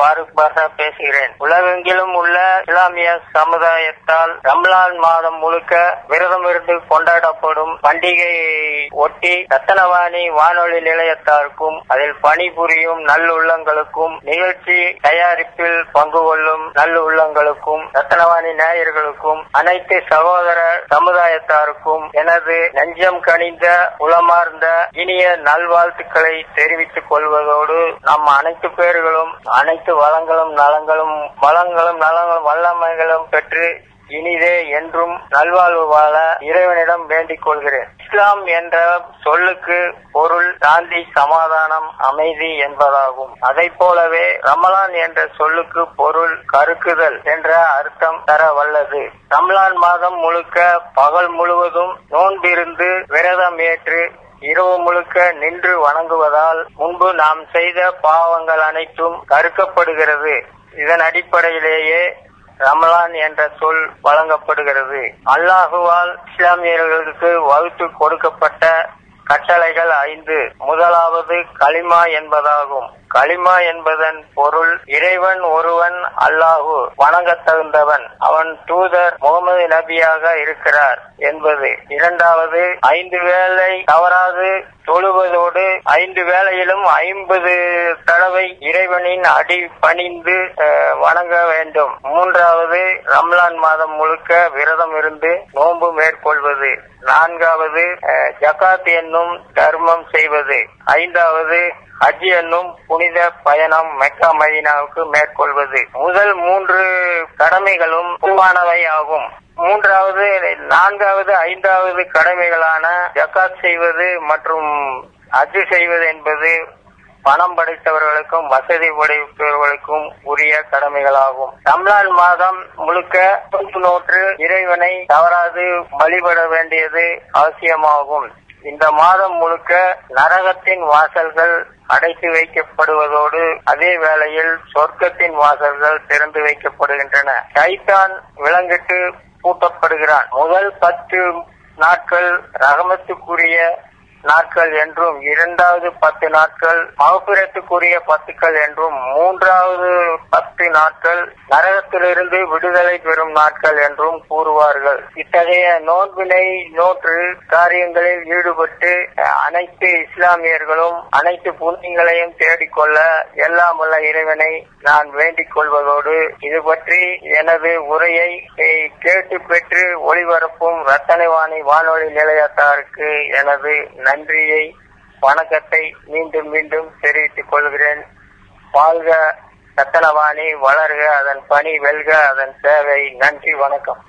பாருக் பாஷா பேசுகிறேன். உலகெங்கிலும் உள்ள இஸ்லாமிய சமுதாயத்தால் ரம்லான் மாதம் முழுக்க விரதம் இருந்து கொண்டாடப்படும் பண்டிகையை ஒட்டி ரத்தனவாணி வானொலி நிலையத்தாருக்கும் அதில் பணிபுரியும் நல்லுள்ளங்களுக்கும் நிகழ்ச்சி தயாரிப்பில் பங்கு கொள்ளும் நல்லுள்ளங்களுக்கும் ரத்தனவாணி நேயர்களுக்கும் அனைத்து சகோதர சமுதாயத்தாருக்கும் எனது நெஞ்சம் கனிந்த உளமார்ந்த இனிய நல்வாழ்த்துக்களை தெரிவித்துக் கொள்வதோடு நம் அனைத்து பேர்களும் அனைத்து வளங்களும் நலங்களும் வளங்களும் நலங்களும் வல்லமைகளும் பெற்று இனிதே என்றும் நல்வாழ்வு வாழ இறைவனிடம் வேண்டிக் கொள்கிறேன். இஸ்லாம் என்ற சொல்லுக்கு பொருள் சாந்தி சமாதானம் அமைதி என்பதாகும். அதை போலவே ரமலான் என்ற சொல்லுக்கு பொருள் கருக்குதல் என்ற அர்த்தம் தர வல்லது. ரமலான் மாதம் முழுக்க பகல் முழுவதும் நோன்பிருந்து விரதம் ஏற்று இரவு முழுக்க நின்று வணங்குவதால் முன்பு நாம் செய்த பாவங்கள் அனைத்தும் கருக்கப்படுகிறது இதன் அடிப்படையிலேயே ரமலான் என்ற சொல் வழங்கப்படுகிறது. அல்லாஹுவால் இஸ்லாமியர்களுக்கு வகுத்து கொடுக்கப்பட்ட கட்டளைகள் ஐந்து. முதலாவது களிமா என்பதாகும். களிமா என்பதன் பொருள் இறைவன் ஒருவன் அல்லாஹு வணங்க தகுந்தவன் அவன் தூதர் முகமது நபியாக இருக்கிறார் என்பது. இரண்டாவது ஐந்து வேளை தவறாது தொழுவதோடு ஐந்து வேளையிலும் ஐம்பது தடவை இறைவனின் அடி பணிந்து அஹ், வணங்க வேண்டும். மூன்றாவது ரம்லான் மாதம் முழுக்க விரதம் இருந்து நோன்பு மேற்கொள்வது. நான்காவது அஹ், ஜகாத் என்னும் தர்மம் செய்வது. ஐந்தாவது ஹஜ் என்னும் புனித பயணம் மெக்கா மதீனாவுக்கு மேற்கொள்வது. முதல் மூன்று கடமைகளும் பொதுவானவை ஆகும். மூன்றாவது நான்காவது ஐந்தாவது கடமைகளான ஜக்காத் செய்வது மற்றும் ஹஜ் செய்வது என்பது பணம் படைத்தவர்களுக்கும் வசதி படைத்தவர்களுக்கும் உரிய கடமைகளாகும். ரம்லான் மாதம் முழுக்க நூற்று நோற்று இறைவனை தவறாது வழிபட வேண்டியது அவசியமாகும். இந்த மாதம் முழுக்க நரகத்தின் வாசல்கள் அடைத்து வைக்கப்படுவதோடு அதே வேளையில் சொர்க்கத்தின் வாசல்கள் திறந்து வைக்கப்படுகின்றன. சைத்தான் விலங்கிட்டு பூட்டப்படுகிறான். முதல் பத்து நாட்கள் ரகமத்துக்குரிய நாட்கள் என்றும் இரண்டாவது பத்து நாட்கள் மகப்புரத்துக்குரிய பத்துக்கள் என்றும் மூன்றாவது பத்து நாட்கள் நரகத்திலிருந்து விடுதலை பெறும் நாட்கள் என்றும் கூறுவார்கள். இத்தகைய நோன்பினை நோற்று காரியங்களில் ஈடுபட்டு அனைத்து இஸ்லாமியர்களும் அனைத்து புண்ணியங்களையும் தேடிக்கொள்ள எல்லாம் உள்ள இறைவனை நான் வேண்டிக் கொள்வதோடு இது பற்றி எனது உரையை கேட்டு பெற்று ஒளிபரப்பும் ரத்தனவாணி வானொலி நிலையத்தாருக்கு எனது நன்றியை வணக்கத்தை மீண்டும் மீண்டும் தெரிவித்துக் கொள்கிறேன். வாழ்க சத்தனவாணி வளர்க அதன் பணி வெல்க அதன் சேவை. நன்றி வணக்கம்.